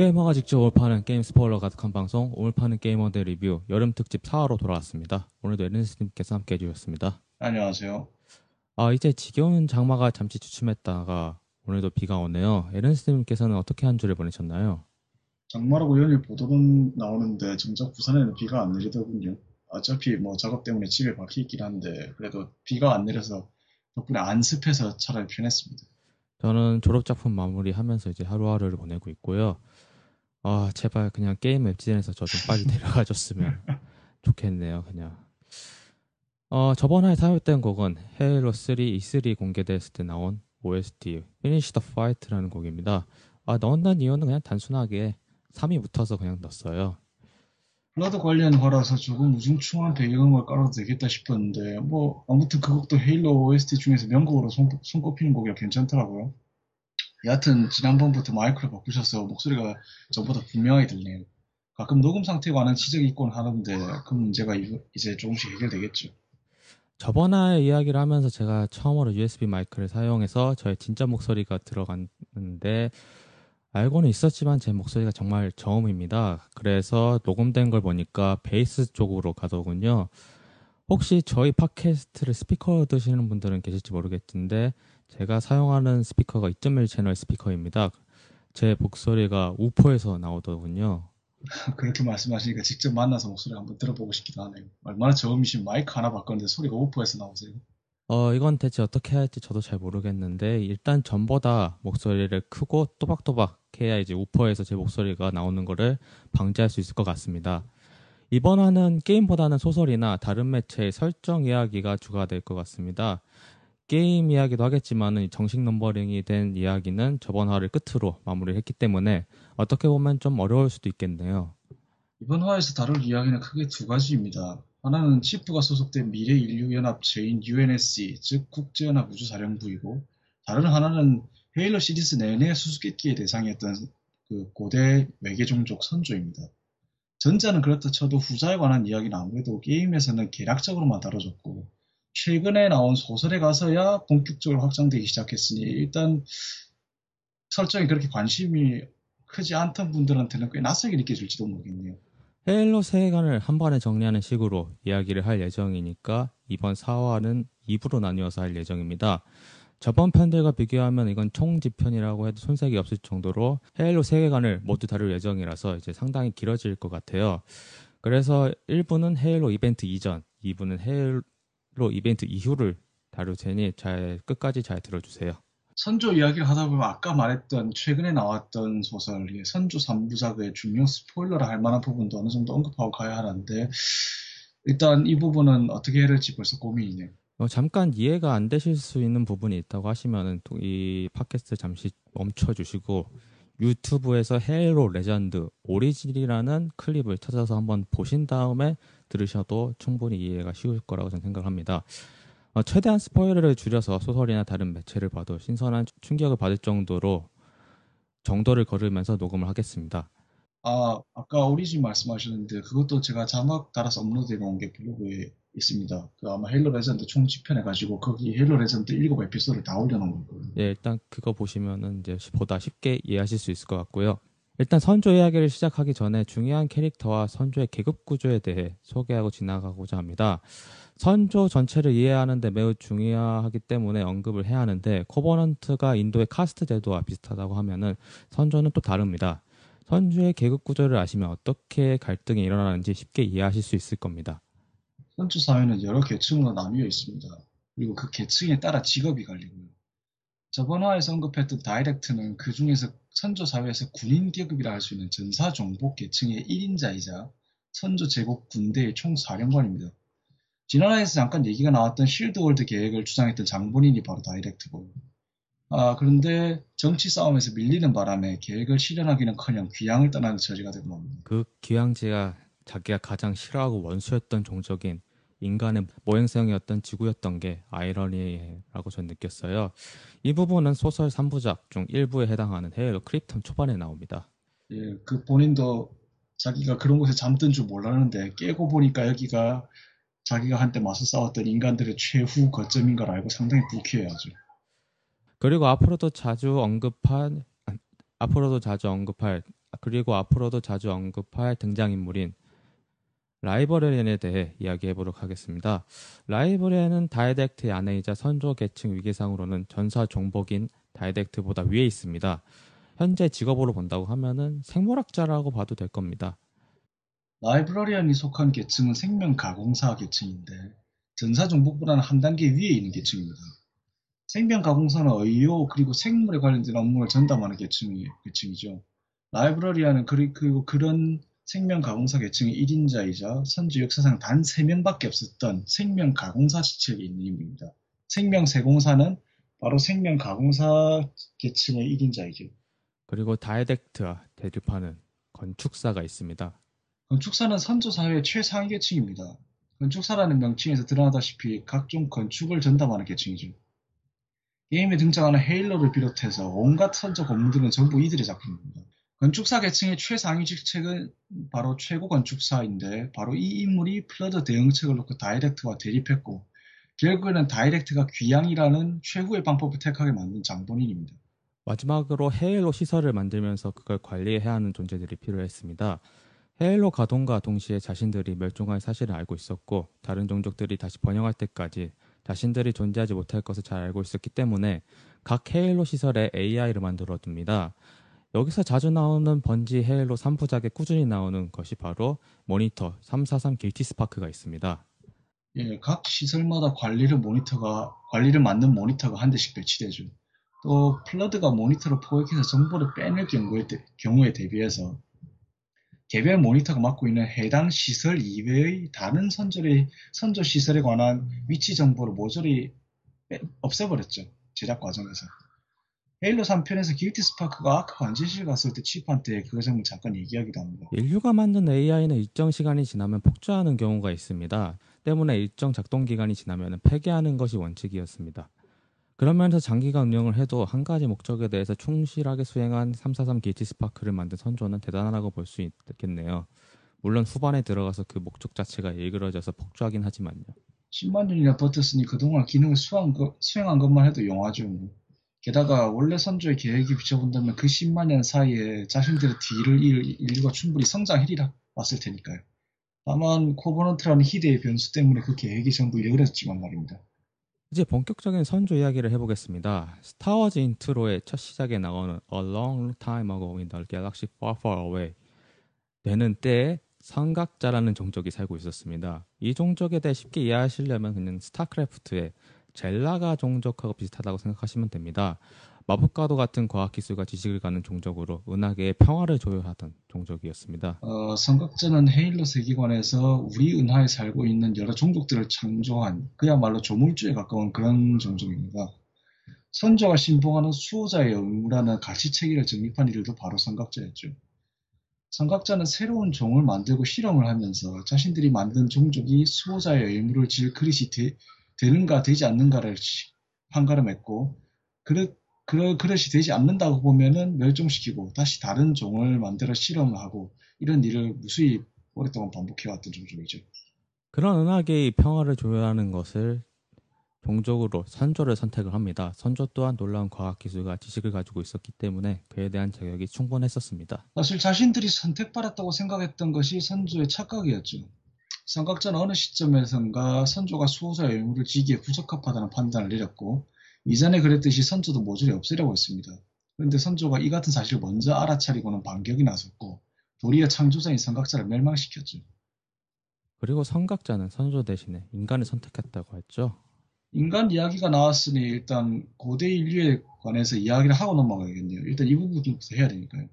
게이머가 직접 올 파는 게임 스포일러 가득한 방송 올 파는 게이머들 리뷰 여름 특집 4화로 돌아왔습니다. 오늘도 에른스님께서 함께 해주셨습니다. 안녕하세요. 아 이제 지겨운 장마가 잠시 주춤했다가 오늘도 비가 오네요. 에른스님께서는 어떻게 한 주를 보내셨나요? 장마라고 연일 보도는 나오는데 정작 부산에는 비가 안 내리더군요. 어차피 뭐 작업 때문에 집에 박혀 있긴 한데 그래도 비가 안 내려서 덕분에 안 습해서 차라리 편했습니다. 저는 졸업 작품 마무리하면서 이제 하루하루를 보내고 있고요. 아 제발 그냥 게임 웹진에서 저 좀 빨리 데려가줬으면 좋겠네요. 그냥 어 저번에 사용했던 곡은 헤일로 3 E3 공개됐을 때 나온 OST Finish the Fight라는 곡입니다. 아 넣었는 이유는 그냥 단순하게 3이 붙어서 그냥 넣었어요. 블라드 관련화라서 조금 우중충한 배경음을 깔아도 되겠다 싶었는데 뭐 아무튼 그 곡도 헤일로 OST 중에서 명곡으로 손, 손꼽히는 곡이라 괜찮더라고요. 여하튼 지난번부터 마이크를 바꾸셔서 목소리가 전보다 분명하게 들리네요. 가끔 녹음 상태에 관한 지적이 있곤 하는데 그 문제가 이제 조금씩 해결되겠죠. 저번에 이야기를 하면서 제가 처음으로 USB 마이크를 사용해서 저의 진짜 목소리가 들어갔는데 알고는 있었지만 제 목소리가 정말 저음입니다. 그래서 녹음된 걸 보니까 베이스 쪽으로 가더군요. 혹시 저희 팟캐스트를 스피커로 드시는 분들은 계실지 모르겠는데 제가 사용하는 스피커가 2.1 채널 스피커입니다. 제 목소리가 우퍼에서 나오더군요. 그렇게 말씀하시니까 직접 만나서 목소리 한번 들어보고 싶기도 하네요. 얼마나 저음이신 마이크 하나 바꿨는데 소리가 우퍼에서 나오세요? 어, 이건 대체 어떻게 할지 저도 잘 모르겠는데, 일단 전보다 목소리를 크고 또박또박 해야 이제 우퍼에서 제 목소리가 나오는 거를 방지할 수 있을 것 같습니다. 이번 화는 게임보다는 소설이나 다른 매체의 설정 이야기가 주가 될 것 같습니다. 게임 이야기도 하겠지만 정식 넘버링이 된 이야기는 저번 화를 끝으로 마무리를 했기 때문에 어떻게 보면 좀 어려울 수도 있겠네요. 이번 화에서 다룰 이야기는 크게 두 가지입니다. 하나는 치프가 소속된 미래 인류연합체인 UNSC, 즉 국제연합 우주사령부이고 다른 하나는 헤일로 시리즈 내내 수수께끼의 대상이었던 그 고대 외계종족 선조입니다. 전자는 그렇다 쳐도 후자에 관한 이야기는 아무래도 게임에서는 개략적으로만 다뤄졌고 최근에 나온 소설에 가서야 본격적으로 확장되기 시작했으니 일단 설정이 그렇게 관심이 크지 않던 분들한테는 꽤 낯설게 느껴질지도 모르겠네요. 헤일로 세계관을 한 번에 정리하는 식으로 이야기를 할 예정이니까 이번 4화는 2부로 나뉘어서 할 예정입니다. 저번 편들과 비교하면 이건 총집편이라고 해도 손색이 없을 정도로 헤일로 세계관을 모두 다룰 예정이라서 이제 상당히 길어질 것 같아요. 그래서 1부는 헤일로 이벤트 이전, 2부는 헤일 로 이벤트 이후를 다룰 테니 잘 끝까지 잘 들어주세요. 선조 이야기를 하다 보면 아까 말했던 최근에 나왔던 소설 선조 3부작의 중요 스포일러라 할 만한 부분도 어느 정도 언급하고 가야 하는데 일단 이 부분은 어떻게 해야 될지 벌써 고민이네요. 어, 잠깐 이해가 안 되실 수 있는 부분이 있다고 하시면은 이 팟캐스트 잠시 멈춰 주시고 유튜브에서 헤일로 레전드 오리진이라는 클립을 찾아서 한번 보신 다음에 들으셔도 충분히 이해가 쉬울 거라고 저는 생각합니다. 어, 최대한 스포일러를 줄여서 소설이나 다른 매체를 봐도 신선한 충격을 받을 정도로 정도를 걸으면서 녹음을 하겠습니다. 아, 아까 오리진 말씀하셨는데 그것도 제가 자막 달아서 업로드해 놓은 게 블로그에 있습니다. 그 아마 헤일로 레전드 총집편해가지고 거기 헤일로 레전드 7 에피소드를 다 올려놓은 거예요. 예, 일단 그거 보시면은 이제 보다 쉽게 이해하실 수 있을 것 같고요. 일단 선조 이야기를 시작하기 전에 중요한 캐릭터와 선조의 계급 구조에 대해 소개하고 지나가고자 합니다. 선조 전체를 이해하는데 매우 중요하기 때문에 언급을 해야 하는데 코버넌트가 인도의 카스트 제도와 비슷하다고 하면은 선조는 또 다릅니다. 선조의 계급 구조를 아시면 어떻게 갈등이 일어나는지 쉽게 이해하실 수 있을 겁니다. 선조 사회는 여러 계층으로 나뉘어 있습니다. 그리고 그 계층에 따라 직업이 갈리고요. 저번 화에서 언급했던 다이렉트는 그 중에서 선조 사회에서 군인 계급이라 할 수 있는 전사 정복 계층의 1인자이자 선조 제국 군대의 총사령관입니다. 지난화에서 잠깐 얘기가 나왔던 실드월드 계획을 주장했던 장본인이 바로 다이렉트고 아, 그런데 정치 싸움에서 밀리는 바람에 계획을 실현하기는커녕 귀향을 떠나는 처지가 되고 맙니다. 그 귀향지가 자기가 가장 싫어하고 원수였던 종족인 인간의 모행성이었던 지구였던 게 아이러니라고 저는 느꼈어요. 이 부분은 소설 3부작 중 일부에 해당하는 헤일로 크립톤 초반에 나옵니다. 예, 그 본인도 자기가 그런 곳에 잠든 줄 몰랐는데 깨고 보니까 여기가 자기가 한때 맞서 싸웠던 인간들의 최후 거점인 걸 알고 상당히 불쾌해하죠. 그리고 앞으로도 자주 언급한 앞으로도 자주 언급할 그리고 앞으로도 자주 언급할 등장인물인 라이브러리안에 대해 이야기해 보도록 하겠습니다. 라이브러리안은 다이렉트의 아내이자 선조 계층 위계상으로는 전사 종복인 다이렉트보다 위에 있습니다. 현재 직업으로 본다고 하면은 생물학자라고 봐도 될 겁니다. 라이브러리안이 속한 계층은 생명 가공사 계층인데 전사 종복보다는 한 단계 위에 있는 계층입니다. 생명 가공사는 의료 그리고 생물에 관련된 업무를 전담하는 계층이, 계층이죠. 라이브러리안은 그리고 그런 생명가공사 계층의 1인자이자 선주 역사상 단 3명밖에 없었던 생명가공사 지책에 있는 인물입니다. 생명세공사는 바로 생명가공사 계층의 1인자이죠. 그리고 다이렉트와 대립하는 건축사가 있습니다. 건축사는 선조사회의 최상위 계층입니다. 건축사라는 명칭에서 드러나다시피 각종 건축을 전담하는 계층이죠. 게임에 등장하는 헤일로를 비롯해서 온갖 선조 건물들은 전부 이들의 작품입니다. 건축사 계층의 최상위 직책은 바로 최고 건축사인데 바로 이 인물이 플러드 대응책을 놓고 다이댁트와 대립했고 결국에는 다이댁트가 귀양이라는 최후의 방법을 택하게 만든 장본인입니다. 마지막으로 헤일로 시설을 만들면서 그걸 관리해야 하는 존재들이 필요했습니다. 헤일로 가동과 동시에 자신들이 멸종할 사실을 알고 있었고 다른 종족들이 다시 번영할 때까지 자신들이 존재하지 못할 것을 잘 알고 있었기 때문에 각 헤일로 시설에 AI를 만들어 둡니다. 여기서 자주 나오는 번지 헤일로 3부작에 꾸준히 나오는 것이 바로 모니터 343 길티 스파크가 있습니다. 예, 각 시설마다 관리를 모니터가 관리를 맡는 모니터가 한 대씩 배치되죠. 또 플러드가 모니터를 포획해서 정보를 빼낼 경우에, 경우에 대비해서 개별 모니터가 맡고 있는 해당 시설 이외의 다른 선조의, 선조 시설에 관한 위치 정보를 모조리 빼, 없애버렸죠. 제작 과정에서. 헤일로 3편에서 길티 스파크가 아크 관제실 갔을 때 치프한테 그 점을 잠깐 얘기하기도 합니다. 인류가 만든 AI는 일정 시간이 지나면 폭주하는 경우가 있습니다. 때문에 일정 작동 기간이 지나면 폐기하는 것이 원칙이었습니다. 그러면서 장기간 운영을 해도 한 가지 목적에 대해서 충실하게 수행한 343 길티 스파크를 만든 선조는 대단하다고 볼 수 있겠네요. 물론 후반에 들어가서 그 목적 자체가 일그러져서 폭주하긴 하지만요. 10만 년이나 버텼으니 그동안 기능을 수행한, 것만 해도 용하죠. 게다가 원래 선조의 계획에 비춰본다면 그 10만 년 사이에 자신들의 뒤를 이을 인류가 충분히 성장하리라 봤을 테니까요. 다만 코버넌트라는 희대의 변수 때문에 그 계획이 전부 일그러졌지만 말입니다. 이제 본격적인 선조 이야기를 해보겠습니다. 스타워즈 인트로의 첫 시작에 나오는 A Long Time Ago in the Galaxy Far Far Away 되는 때에 성각자라는 종족이 살고 있었습니다. 이 종족에 대해 쉽게 이해하시려면 그냥 스타크래프트의 젤라가 종족하고 비슷하다고 생각하시면 됩니다. 마법과도 같은 과학기술과 지식을 가는 종족으로 은하계의 평화를 조율하던 종족이었습니다. 어, 성각자는 헤일러 세계관에서 우리 은하에 살고 있는 여러 종족들을 창조한 그야말로 조물주에 가까운 그런 종족입니다. 선조가 신봉하는 수호자의 의무라는 가치체계를 정립한 이들도 바로 성각자였죠. 성각자는 새로운 종을 만들고 실험을 하면서 자신들이 만든 종족이 수호자의 의무를 질 그릇이 되, 되는가 되지 않는가를 판가름 했고 그릇 그 그릇이 되지 않는다고 보면은 멸종시키고 다시 다른 종을 만들어 실험을 하고 이런 일을 무수히 오랫동안 반복해왔던 종족이죠. 그런 은하계의 평화를 조율하는 것을 종족으로 선조를 선택을 합니다. 선조 또한 놀라운 과학 기술과 지식을 가지고 있었기 때문에 그에 대한 자격이 충분했었습니다. 사실 자신들이 선택받았다고 생각했던 것이 선조의 착각이었죠. 삼각자는 어느 시점에선가 선조가 수호자의 의무를 지기에 부적합하다는 판단을 내렸고 이전에 그랬듯이 선조도 모조리 없애려고 했습니다. 그런데 선조가 이 같은 사실을 먼저 알아차리고는 반격이 나섰고 도리어 창조자인 선각자를 멸망시켰죠. 그리고 선각자는 선조 대신에 인간을 선택했다고 했죠. 인간 이야기가 나왔으니 일단 고대 인류에 관해서 이야기를 하고 넘어가야겠네요. 일단 이 부분부터 해야 되니까요.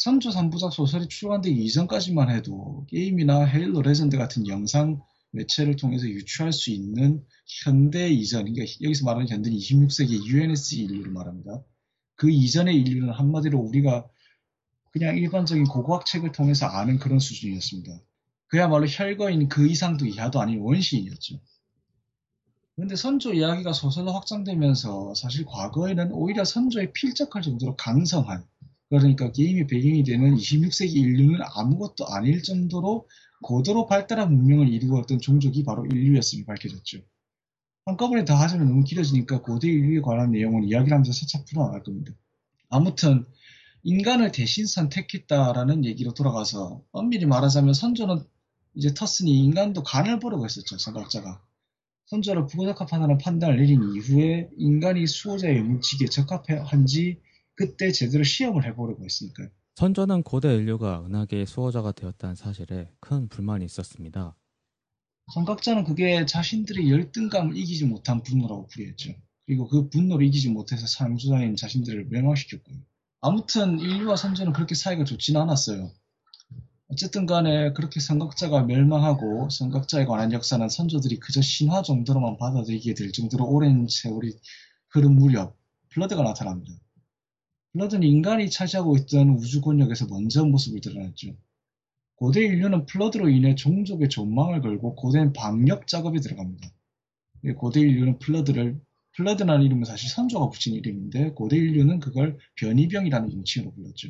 선조 3부작 소설이 출간되기 이전까지만 해도 게임이나 헤일로 레전드 같은 영상 매체를 통해서 유추할 수 있는 현대 이전, 그러니까 여기서 말하는 현대는 26세기 UNSC 인류를 말합니다. 그 이전의 인류는 한마디로 우리가 그냥 일반적인 고고학 책을 통해서 아는 그런 수준이었습니다. 그야말로 혈거인 그 이상도 이하도 아닌 원시인이었죠. 그런데 선조 이야기가 소설로 확장되면서 사실 과거에는 오히려 선조에 필적할 정도로 강성한 그러니까 게임의 배경이 되는 26세기 인류는 아무것도 아닐 정도로 고도로 발달한 문명을 이루었던 종족이 바로 인류였음이 밝혀졌죠. 한꺼번에 다 하자면 너무 길어지니까 고대 인류에 관한 내용을 이야기를 하면서 차차 풀어나갈 겁니다. 아무튼 인간을 대신 선택했다라는 얘기로 돌아가서 엄밀히 말하자면 선조는 이제 터스니 인간도 간을 보려고 했었죠. 선각자가. 선조를 부적합하다는 판단을 내린 이후에 인간이 수호자의 물치기에 적합한지 그때 제대로 시험을 해보려고 했으니까요. 선조는 고대 인류가 은하계의 수호자가 되었다는 사실에 큰 불만이 있었습니다. 선각자는 그게 자신들의 열등감을 이기지 못한 분노라고 부르했죠. 그리고 그 분노를 이기지 못해서 상주자인 자신들을 멸망시켰고요. 아무튼 인류와 선조는 그렇게 사이가 좋지는 않았어요. 어쨌든 간에 그렇게 선각자가 멸망하고 선각자에 관한 역사는 선조들이 그저 신화 정도로만 받아들이게 될 정도로 오랜 세월이 흐른 무렵 플러드가 나타납니다. 플러드는 인간이 차지하고 있던 우주 권역에서 먼저 모습을 드러냈죠. 고대 인류는 플러드로 인해 종족의 존망을 걸고 고된 방역 작업에 들어갑니다. 고대 인류는 플러드를 플러드라는 이름은 사실 선조가 붙인 이름인데 고대 인류는 그걸 변이병이라는 명칭으로 불렀죠.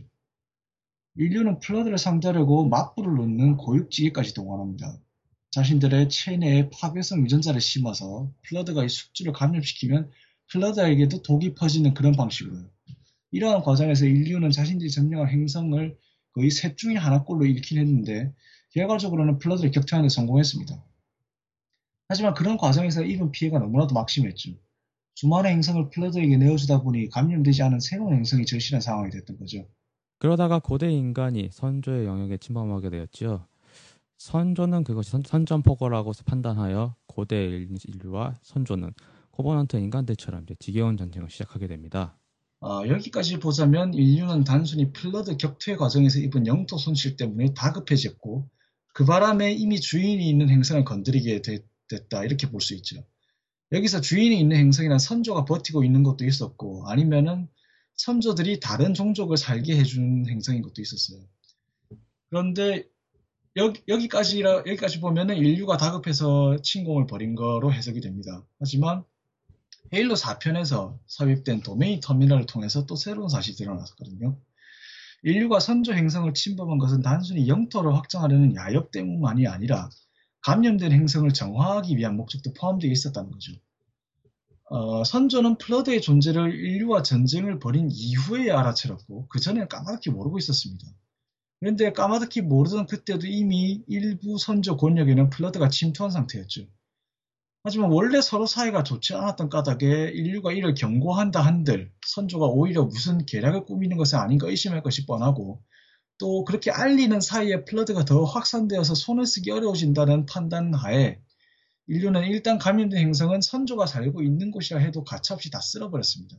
인류는 플러드를 상대하려고 맞불을 놓는 고육지계까지 동원합니다. 자신들의 체내에 파괴성 유전자를 심어서 플러드가 이 숙주를 감염시키면 플러드에게도 독이 퍼지는 그런 방식으로요. 이러한 과정에서 인류는 자신들이 점령한 행성을 거의 셋 중에 하나꼴로 잃긴 했는데 결과적으로는 플러드를 격퇴하는 데 성공했습니다. 하지만 그런 과정에서 입은 피해가 너무나도 막심했죠. 수많은 행성을 플러드에게 내어주다 보니 감염되지 않은 새로운 행성이 절실한 상황이 됐던 거죠. 그러다가 고대 인간이 선조의 영역에 침범하게 되었지요. 선조는 그것이 선, 선전포고라고 판단하여 고대 인류와 선조는 코버넌트 인간들처럼 지겨운 전쟁을 시작하게 됩니다. 어, 여기까지 보자면 인류는 단순히 플러드 격퇴 과정에서 입은 영토 손실 때문에 다급해졌고 그 바람에 이미 주인이 있는 행성을 건드리게 되, 됐다 이렇게 볼 수 있죠. 여기서 주인이 있는 행성이란 선조가 버티고 있는 것도 있었고 아니면은 선조들이 다른 종족을 살게 해준 행성인 것도 있었어요. 그런데 여기, 여기까지라, 여기까지 보면은 인류가 다급해서 침공을 벌인 거로 해석이 됩니다. 하지만 헤일로 4편에서 삽입된 도메인 터미널을 통해서 또 새로운 사실이 드러났거든요. 인류가 선조 행성을 침범한 것은 단순히 영토를 확장하려는 야욕 때문만이 아니라 감염된 행성을 정화하기 위한 목적도 포함되어 있었다는 거죠. 어, 선조는 플러드의 존재를 인류와 전쟁을 벌인 이후에 알아차렸고 그 전에는 까마득히 모르고 있었습니다. 그런데 까마득히 모르던 그때도 이미 일부 선조 권역에는 플러드가 침투한 상태였죠. 하지만 원래 서로 사이가 좋지 않았던 까닭에 인류가 이를 경고한다 한들 선조가 오히려 무슨 계략을 꾸미는 것은 아닌가 의심할 것이 뻔하고 또 그렇게 알리는 사이에 플러드가 더 확산되어서 손을 쓰기 어려워진다는 판단 하에 인류는 일단 감염된 행성은 선조가 살고 있는 곳이라 해도 가차없이 다 쓸어버렸습니다.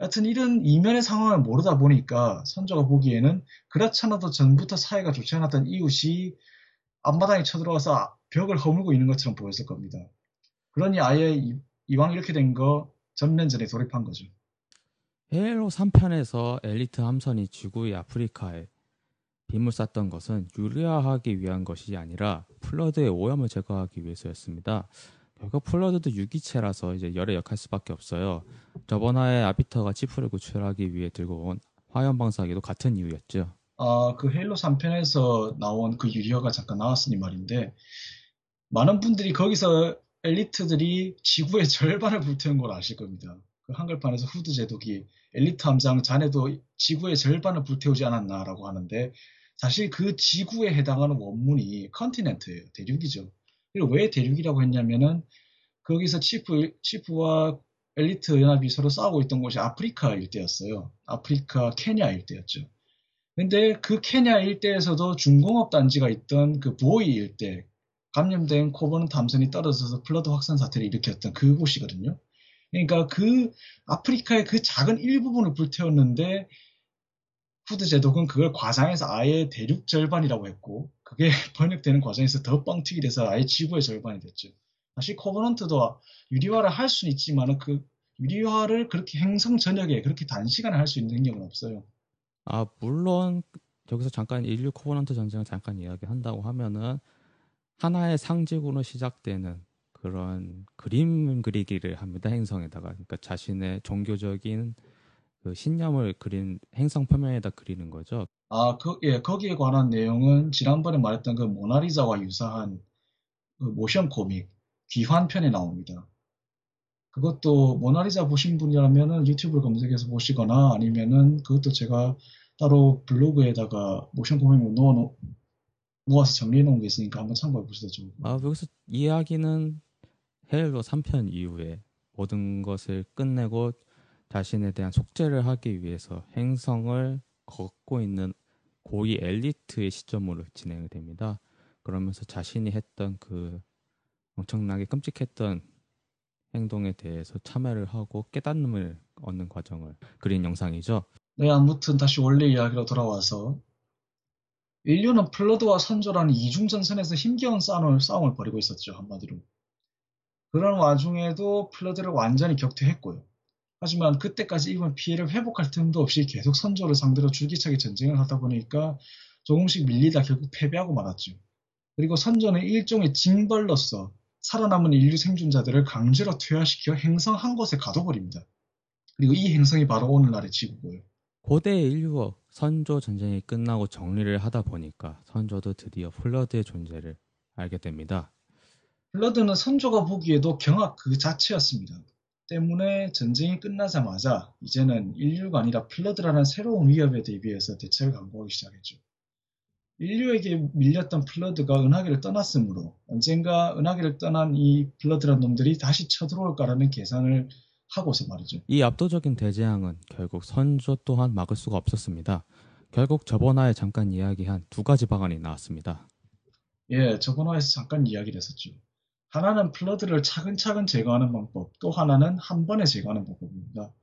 여튼 이런 이면의 상황을 모르다 보니까 선조가 보기에는 그렇잖아도 전부터 사이가 좋지 않았던 이웃이 앞마당에 쳐들어와서 벽을 허물고 있는 것처럼 보였을 겁니다. 그러니 아예 이 왕 이렇게 된 거 전면전에 돌입한 거죠. 헤일로 3편에서 엘리트 함선이 지구의 아프리카에 빔을 쐈던 것은 유리화하기 위한 것이 아니라 플러드의 오염을 제거하기 위해서였습니다. 결국 플러드도 유기체라서 이제 열에 약할 수밖에 없어요. 저번 화에 아비터가 치프를 구출하기 위해 들고 온 화염 방사기도 같은 이유였죠. 아, 그 헤일로 3편에서 나온 그 유리화가 잠깐 나왔으니 말인데 많은 분들이 거기서 엘리트들이 지구의 절반을 불태운 걸 아실 겁니다. 그 한글판에서 후드 제독이 엘리트 함장 자네도 지구의 절반을 불태우지 않았나라고 하는데 사실 그 지구에 해당하는 원문이 continent예요. 대륙이죠. 그리고 왜 대륙이라고 했냐면은 거기서 치프, 치프와 엘리트 연합이 서로 싸우고 있던 곳이 아프리카 일대였어요. 아프리카 케냐 일대였죠. 근데 그 케냐 일대에서도 중공업 단지가 있던 그 보이 일대, 감염된 코버넌트 함선이 떨어져서 플러드 확산 사태를 일으켰던 그곳이거든요. 그러니까 그 아프리카의 그 작은 일부분을 불태웠는데 후드 제독은 그걸 과장해서 아예 대륙 절반이라고 했고 그게 번역되는 과정에서 더 뻥튀기 돼서 아예 지구의 절반이 됐죠. 사실 코버넌트도 유리화를 할 수는 있지만 그 유리화를 그렇게 행성 전역에 그렇게 단시간에 할 수 있는 능력은 없어요. 아 물론 여기서 잠깐 인류 코버넌트 전쟁을 잠깐 이야기한다고 하면은 하나의 상징으로 시작되는 그런 그림 그리기를 합니다 행성에다가 그러니까 자신의 종교적인 그 신념을 그린 행성 표면에다 그리는 거죠. 아, 그, 예, 거기에 관한 내용은 지난번에 말했던 그 모나리자와 유사한 그 모션 코믹 귀환편에 나옵니다. 그것도 모나리자 보신 분이라면은 유튜브를 검색해서 보시거나 아니면은 그것도 제가 따로 블로그에다가 모션 코믹 넣어 모아서 정리해 놓은 게 있으니까 한번 참고해 좋을 것 아, 여기서 이야기는 헤일로 3편 이후에 모든 것을 끝내고 자신에 대한 속죄를 하기 위해서 행성을 걷고 있는 고위 엘리트의 시점으로 진행이 됩니다. 그러면서 자신이 했던 그 엄청나게 끔찍했던 행동에 대해서 참여를 하고 깨닫음을 얻는 과정을 그린 영상이죠. 네, 아무튼 다시 원래 이야기로 돌아와서 인류는 플러드와 선조라는 이중전선에서 힘겨운 싸움을, 싸움을 벌이고 있었죠, 한마디로. 그런 와중에도 플러드를 완전히 격퇴했고요. 하지만 그때까지 입은 피해를 회복할 틈도 없이 계속 선조를 상대로 줄기차게 전쟁을 하다 보니까 조금씩 밀리다 결국 패배하고 말았죠. 그리고 선조는 일종의 징벌로서 살아남은 인류 생존자들을 강제로 퇴화시켜 행성 한 곳에 가둬버립니다. 그리고 이 행성이 바로 오늘날의 지구고요. 고대 인류 선조 전쟁이 끝나고 정리를 하다 보니까 선조도 드디어 플러드의 존재를 알게 됩니다. 플러드는 선조가 보기에도 경악 그 자체였습니다. 때문에 전쟁이 끝나자마자 이제는 인류가 아니라 플러드라는 새로운 위협에 대비해서 대책을 강구하기 시작했죠. 인류에게 밀렸던 플러드가 은하계를 떠났으므로 언젠가 은하계를 떠난 이 플러드란 놈들이 다시 쳐들어올 거라는 계산을 하고서 말이죠. 이 압도적인 대재앙은 결국 선조 또한 막을 수가 없었습니다. 결국 저번화에 잠깐 이야기한 두 가지 방안이 나왔습니다. 예, 저번화에서 잠깐 이야기를 했었죠. 하나는 플러드를 차근차근 제거하는 방법, 또 하나는 한 번에 제거하는 방법입니다.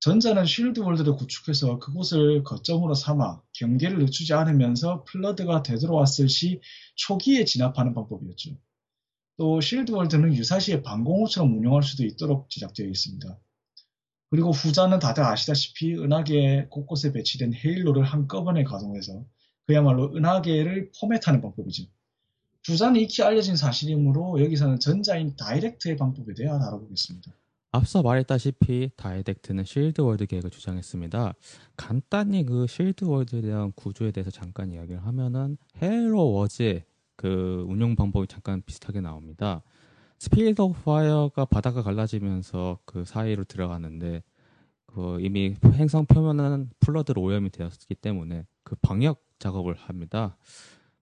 전자는 쉴드 월드를 구축해서 그곳을 거점으로 삼아 경계를 늦추지 않으면서 플러드가 되돌아왔을 시 초기에 진압하는 방법이었죠. 또 쉴드 월드는 유사시에 방공호처럼 운영할 수도 있도록 제작되어 있습니다. 그리고 후자는 다들 아시다시피 은하계 곳곳에 배치된 헤일로를 한꺼번에 가동해서 그야말로 은하계를 포맷하는 방법이죠. 후자는 익히 알려진 사실이므로 여기서는 전자인 다이댁트의 방법에 대해 알아보겠습니다. 앞서 말했다시피 다이댁트는 쉴드월드 계획을 주장했습니다. 간단히 그 쉴드월드에 대한 구조에 대해서 잠깐 이야기를 하면은 헤일로 워즈의 그 운영 방법이 잠깐 비슷하게 나옵니다. 스피릿 오브 파이어가 바다가 갈라지면서 그 사이로 들어가는데 그 이미 행성 표면은 플러드로 오염이 되었기 때문에 그 방역 작업을 합니다.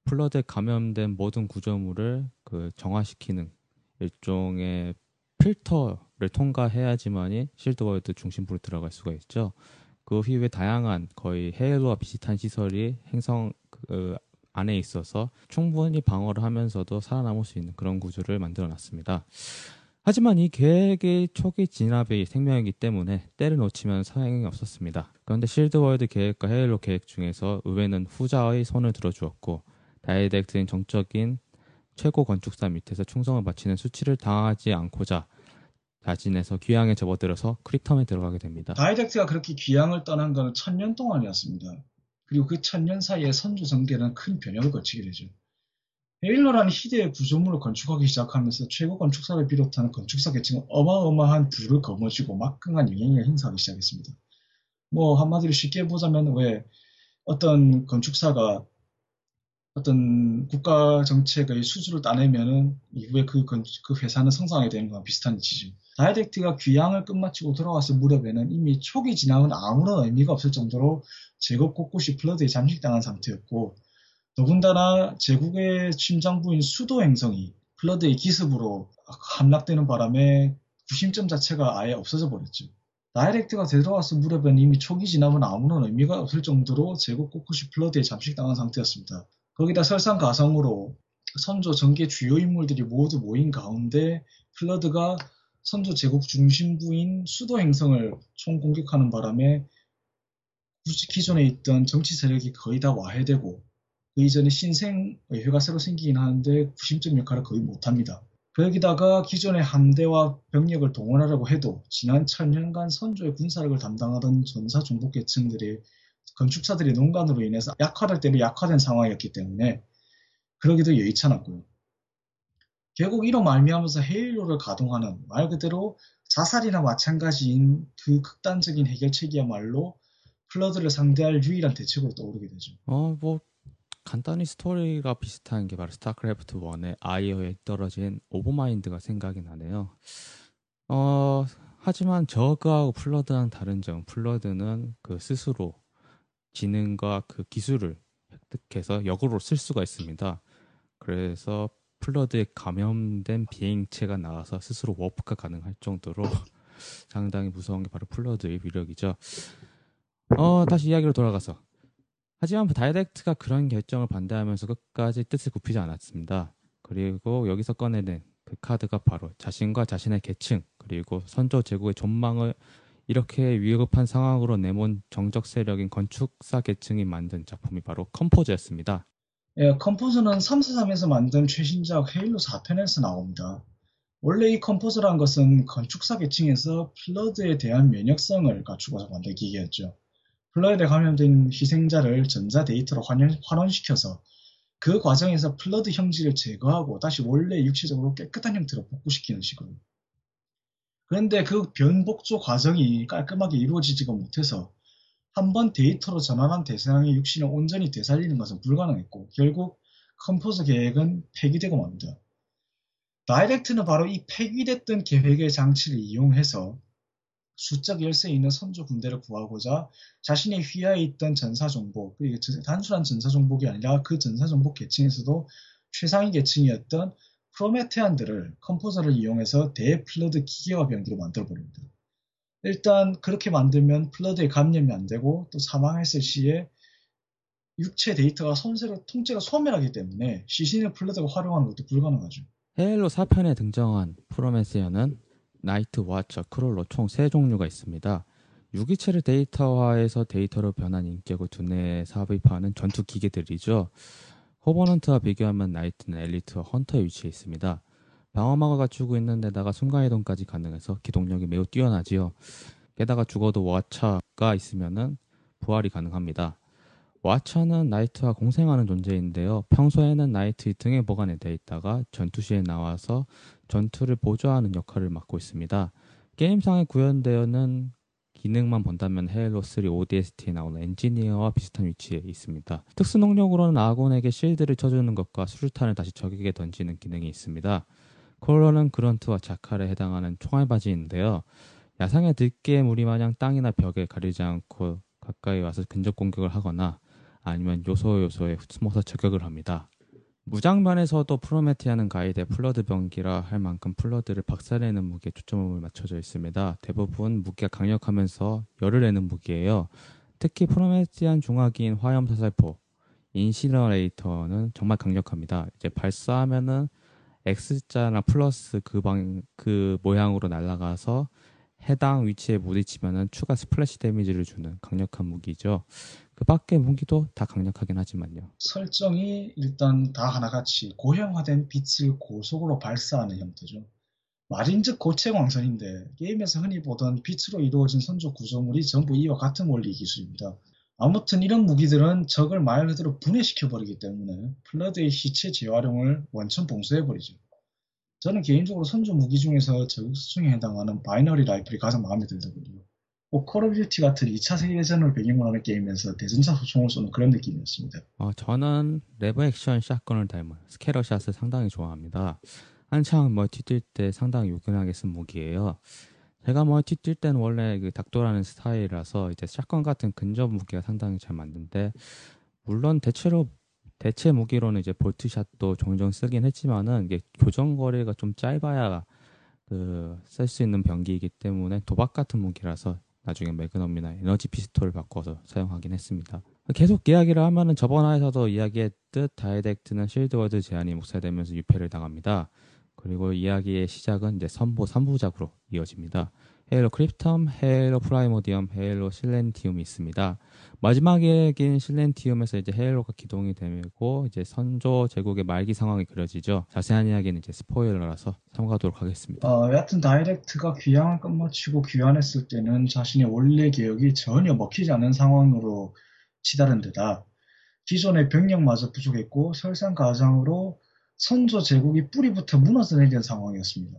플러드에 감염된 모든 구조물을 그 정화시키는 일종의 필터를 통과해야지만이 쉴드월드 중심부로 들어갈 수가 있죠. 그 이후에 다양한 거의 헤일로와 비슷한 시설이 행성 그 안에 있어서 충분히 방어를 하면서도 살아남을 수 있는 그런 구조를 만들어 놨습니다. 하지만 이 계획은 초기 진압이 생명이기 때문에 때를 놓치면 소용이 없었습니다. 그런데 쉴드월드 계획과 헤일로 계획 중에서 의회는 후자의 손을 들어주었고 다이댁트인 정적인 최고 건축사 밑에서 충성을 바치는 수치를 당하지 않고자 자진해서 귀양에 접어들어서 크립텀에 들어가게 됩니다. 다이댁트가 그렇게 귀양을 떠난 것은 천년 동안이었습니다. 그리고 그 천년 사이에 선조 전개는 큰 변혁을 거치게 되죠. 헤일러라는 희대의 구조물을 건축하기 시작하면서 최고 건축사를 비롯한 건축사 계층은 어마어마한 부를 거머쥐고 막강한 영향력을 행사하기 시작했습니다. 뭐 한마디로 쉽게 보자면 왜 어떤 건축사가 어떤 국가 정책의 수주를 따내면은 이후에 그, 그 회사는 성장하게 되는 거랑 비슷한 이치죠. 다이렉트가 귀향을 끝마치고 돌아왔을 무렵에는 이미 초기 진압은 아무런 의미가 없을 정도로 제국 곳곳이 플러드에 잠식당한 상태였고 더군다나 제국의 심장부인 수도 행성이 플러드의 기습으로 함락되는 바람에 구심점 자체가 아예 없어져 버렸죠. 다이댁트가 되돌아왔을 무렵에는 이미 초기 진압은 아무런 의미가 없을 정도로 제국 곳곳이 플러드에 잠식당한 상태였습니다. 거기다 설상가상으로 선조 전개 주요 인물들이 모두 모인 가운데 플러드가 선조 제국 중심부인 수도 행성을 총공격하는 바람에 기존에 있던 정치 세력이 거의 다 와해되고 그 이전에 신생의회가 새로 생기긴 하는데 구심점 역할을 거의 못합니다. 거기다가 기존의 함대와 병력을 동원하려고 해도 지난 천년간 선조의 군사력을 담당하던 전사 종복 계층들이 건축사들의 농간으로 인해서 약화될 대로 약화된 상황이었기 때문에 그러기도 여의찮았고요. 결국 이로 말미암아서 헤일로를 가동하는 말 그대로 자살이나 마찬가지인 그 극단적인 해결책이야말로 플러드를 상대할 유일한 대책으로 떠오르게 되죠. 어, 뭐 간단히 스토리가 비슷한 게 바로 스타크래프트 1의 아이어에 떨어진 오버마인드가 생각이 나네요. 어, 하지만 저그하고 플러드랑 다른 점, 플러드는 그 스스로 지능과 그 기술을 획득해서 역으로 쓸 수가 있습니다. 그래서 플러드에 감염된 비행체가 나와서 스스로 워프가 가능할 정도로 상당히 무서운 게 바로 플러드의 위력이죠. 어, 다시 이야기로 돌아가서. 하지만 다이댁트가 그런 결정을 반대하면서 끝까지 뜻을 굽히지 않았습니다. 그리고 여기서 꺼내는 그 카드가 바로 자신과 자신의 계층 그리고 선조 제국의 존망을 이렇게 위급한 상황으로 내몬 정적 세력인 건축사 계층이 만든 작품이 바로 컴포저였습니다. 예, 컴포저는 343에서 만든 최신작 헤일로 4편에서 나옵니다. 원래 이 컴포저란 것은 건축사 계층에서 플러드에 대한 면역성을 갖추고서 만든 기계였죠. 플러드에 감염된 희생자를 전자 데이터로 환원시켜서 그 과정에서 플러드 형질을 제거하고 다시 원래 육체적으로 깨끗한 형태로 복구시키는 식으로. 그런데 그 변복조 과정이 깔끔하게 이루어지지가 못해서 한 번 데이터로 전환한 대상의 육신을 온전히 되살리는 것은 불가능했고 결국 컴포저 계획은 폐기되고 맙니다. 다이댁트는 바로 이 폐기됐던 계획의 장치를 이용해서 수적 열세에 있는 선조 군대를 구하고자 자신의 휘하에 있던 전사 정복, 단순한 전사 정복이 아니라 그 전사 정복 계층에서도 최상위 계층이었던 프로메테안들을 컴포저를 이용해서 대플러드 기계화 병기로 만들어 버립니다. 일단 그렇게 만들면 플러드에 감염이 안 되고 또 사망했을 시에 육체 데이터가 손세로 통째로 소멸하기 때문에 시신을 플러드가 활용하는 것도 불가능하죠. 헤일로 4편에 등장한 프로메테안은 나이트 와처, 크롤러 총 3종류가 있습니다. 유기체를 데이터화해서 데이터로 변한 인격을 두뇌에 삽입하는 전투 기계들이죠. 코버넌트와 비교하면 나이트는 엘리트와 헌터의 위치에 있습니다. 방어막을 갖추고 있는 데다가 순간이동까지 가능해서 기동력이 매우 뛰어나지요. 게다가 죽어도 와차가 있으면 부활이 가능합니다. 와차는 나이트와 공생하는 존재인데요. 평소에는 나이트 등에 보관되어 있다가 전투 시에 나와서 전투를 보조하는 역할을 맡고 있습니다. 게임상에 구현되어는 기능만 본다면 헤일로 3 ODST에 나오는 엔지니어와 비슷한 위치에 있습니다. 특수 능력으로는 아군에게 실드를 쳐주는 것과 수류탄을 다시 적에게 던지는 기능이 있습니다. 크롤러는 그런트와 자칼에 해당하는 총알받이인데요. 야생의 들개 무리 마냥 땅이나 벽에 가리지 않고 가까이 와서 근접 공격을 하거나 아니면 요소 요소에 숨어서 저격을 합니다. 무장면에서도 프로메테안은 가히 대 플러드 병기라 할 만큼 플러드를 박살내는 무기에 초점을 맞춰져 있습니다. 대부분 무기가 강력하면서 열을 내는 무기예요. 특히 프로메티안 중화기인 화염 사살포, 인시너레이터는 정말 강력합니다. 이제 발사하면은 X자나 플러스 그 방, 그 모양으로 날아가서 해당 위치에 부딪히면은 추가 splash damage를 주는 강력한 무기죠. 그 밖의 무기도 다 강력하긴 하지만요. 설정이 일단 다 하나같이 고형화된 빛을 고속으로 발사하는 형태죠. 말인즉 고체 광선인데 게임에서 흔히 보던 빛으로 이루어진 선조 구조물이 전부 이와 같은 원리 기술입니다. 아무튼 이런 무기들은 적을 말 그대로 분해시켜버리기 때문에 플러드의 시체 재활용을 원천 봉쇄해버리죠. 저는 개인적으로 선조 무기 중에서 저격소총에 해당하는 Binary Rifle이 가장 마음에 들더군요. Call of Duty 같은 2차 세계대전을 배경으로 하는 게임에서 대전차 소총을 쏘는 그런 느낌이었습니다. 어, 저는 lever action shotgun을 닮은 Scattershot을 상당히 좋아합니다. 한창 멀티 뛸 때 상당히 요긴하게 쓴 무기예요. 제가 멀티 뛸 때는 원래 그 닥돌하는 스타일이라서 이제 shotgun 같은 근접 무기가 상당히 잘 맞는데 물론 대체로 대체 무기로는 이제 Boltshot도 종종 쓰긴 했지만은 이게 교전 거리가 좀 짧아야 그 쓸 수 있는 병기이기 때문에 도박 같은 무기라서 나중에 Magnum이나 energy pistol을 바꿔서 사용하긴 했습니다. 계속 이야기를 하면은 저번 화에서도 이야기했듯 Didact는 Shield World 제한이 묵살되면서 유폐를 당합니다. 그리고 이야기의 시작은 이제 선조 3부작으로 이어집니다. Halo Cryptum, Halo Primordium, Halo Silentium이 있습니다. 마지막 권인 Silentium에서 이제 Halo가 기동이 되고 이제 선조 제국의 말기 상황이 그려지죠. 자세한 이야기는 이제 스포일러라서 참고하도록 하겠습니다. 어, 여하튼 Didact가 귀양을 끝마치고 귀환했을 때는 자신의 원래 계획이 전혀 먹히지 않는 상황으로 치달은 데다 기존의 병력마저 부족했고 설상가상으로 선조 제국이 뿌리부터 무너져 내린 상황이었습니다.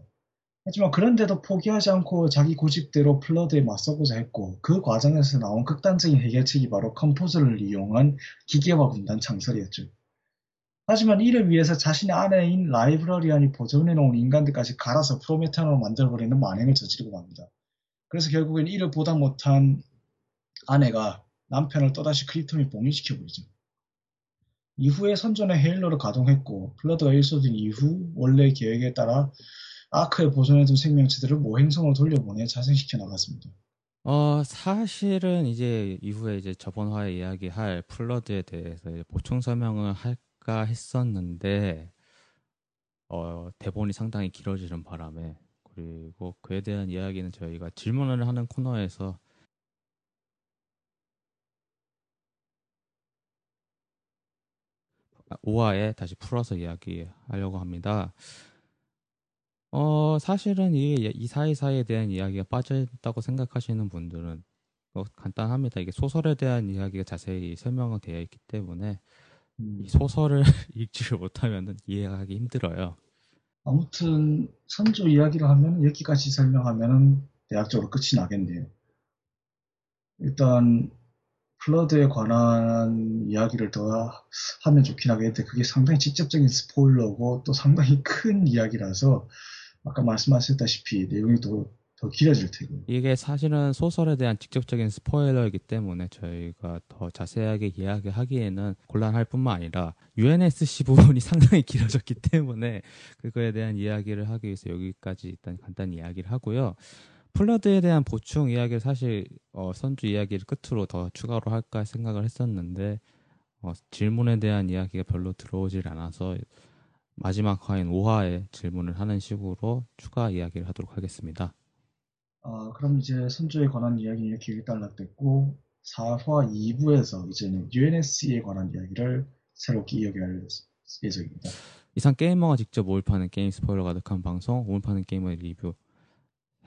하지만 그런데도 포기하지 않고 자기 고집대로 Flood에 맞서고자 했고 그 과정에서 나온 극단적인 해결책이 바로 Composer를 이용한 기계화 군단 창설이었죠. 하지만 이를 위해서 자신의 아내인 라이브러리안이 보존해놓은 인간들까지 갈아서 프로메탄으로 만들어버리는 만행을 저지르고 맙니다. 그래서 결국엔 이를 보다 못한 아내가 남편을 또다시 크립톤에 봉인시켜버리죠. 이후에 선전의 헤일러를 가동했고 플러드가 일소된 이후 원래 계획에 따라 아크에 보존해둔 생명체들을 모행성으로 돌려보내 자생시켜 나갔습니다. 어, 사실은 이제 이후에 이제 저번 화에 이야기할 플러드에 대해서 보충 설명을 할까 했었는데, 어, 대본이 상당히 길어지는 바람에, 그리고 그에 대한 이야기는 저희가 질문을 하는 코너에서 5화에 다시 풀어서 이야기하려고 합니다. 어, 사실은 이, 이 사이사이에 대한 이야기가 빠져있다고 생각하시는 분들은 어, 간단합니다. 이게 소설에 대한 이야기가 자세히 설명은 되어 있기 때문에 음. 이 소설을 읽지를 못하면 이해하기 힘들어요. 아무튼 선조 이야기를 하면 여기까지 설명하면 대략적으로 끝이 나겠네요. 일단 플러드에 관한 이야기를 더 하면 좋긴 하겠는데 그게 상당히 직접적인 스포일러고 또 상당히 큰 이야기라서 아까 말씀하셨다시피 내용이 더, 더 길어질 테고. 이게 사실은 소설에 대한 직접적인 스포일러이기 때문에 저희가 더 자세하게 이야기하기에는 곤란할 뿐만 아니라 UNSC 부분이 상당히 길어졌기 때문에 그거에 대한 이야기를 하기 위해서 여기까지 일단 간단히 이야기를 하고요. 플러드에 대한 보충 이야기를 사실 어, 선주 이야기를 끝으로 더 추가로 할까 생각을 했었는데 어, 질문에 대한 이야기가 별로 들어오질 않아서 마지막 화인 5화에 질문을 하는 식으로 추가 이야기를 하도록 하겠습니다. 어, 그럼 이제 선주에 관한 이야기는 이렇게 일단락 됐고 4화 2부에서 이제는 UNSC에 관한 이야기를 새롭게 이야기할 예정입니다. 이상 게이머가 직접 몰입하는 게임 스포일러 가득한 방송 몰입하는 게임의 리뷰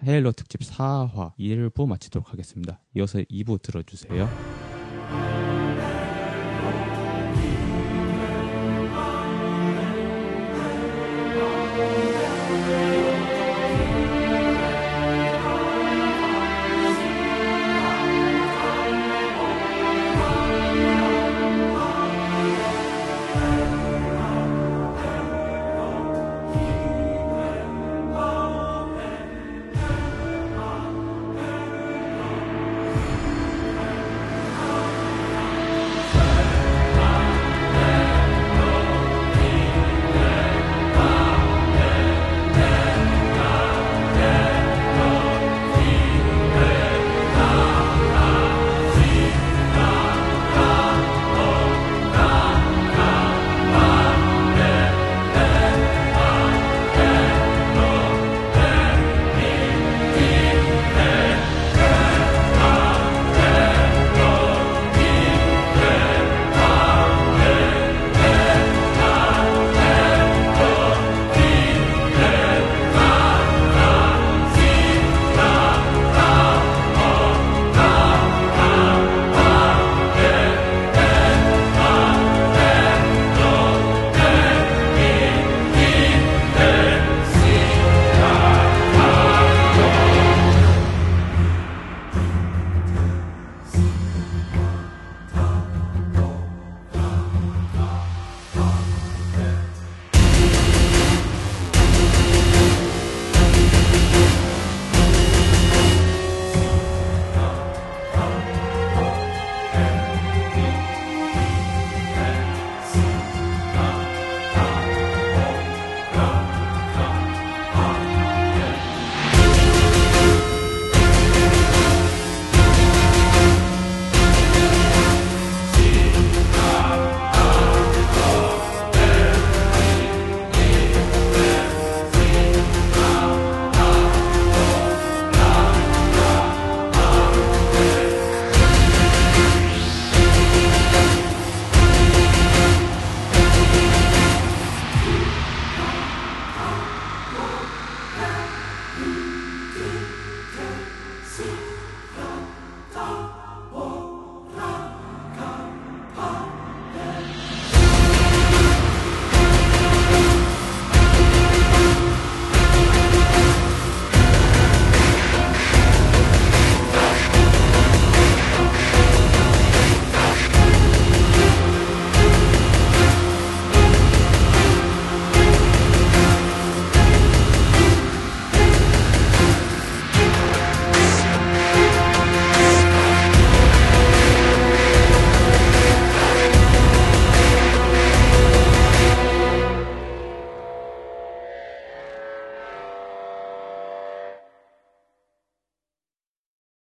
헤일로 특집 4화 1부 마치도록 하겠습니다. 이어서 2부 들어주세요.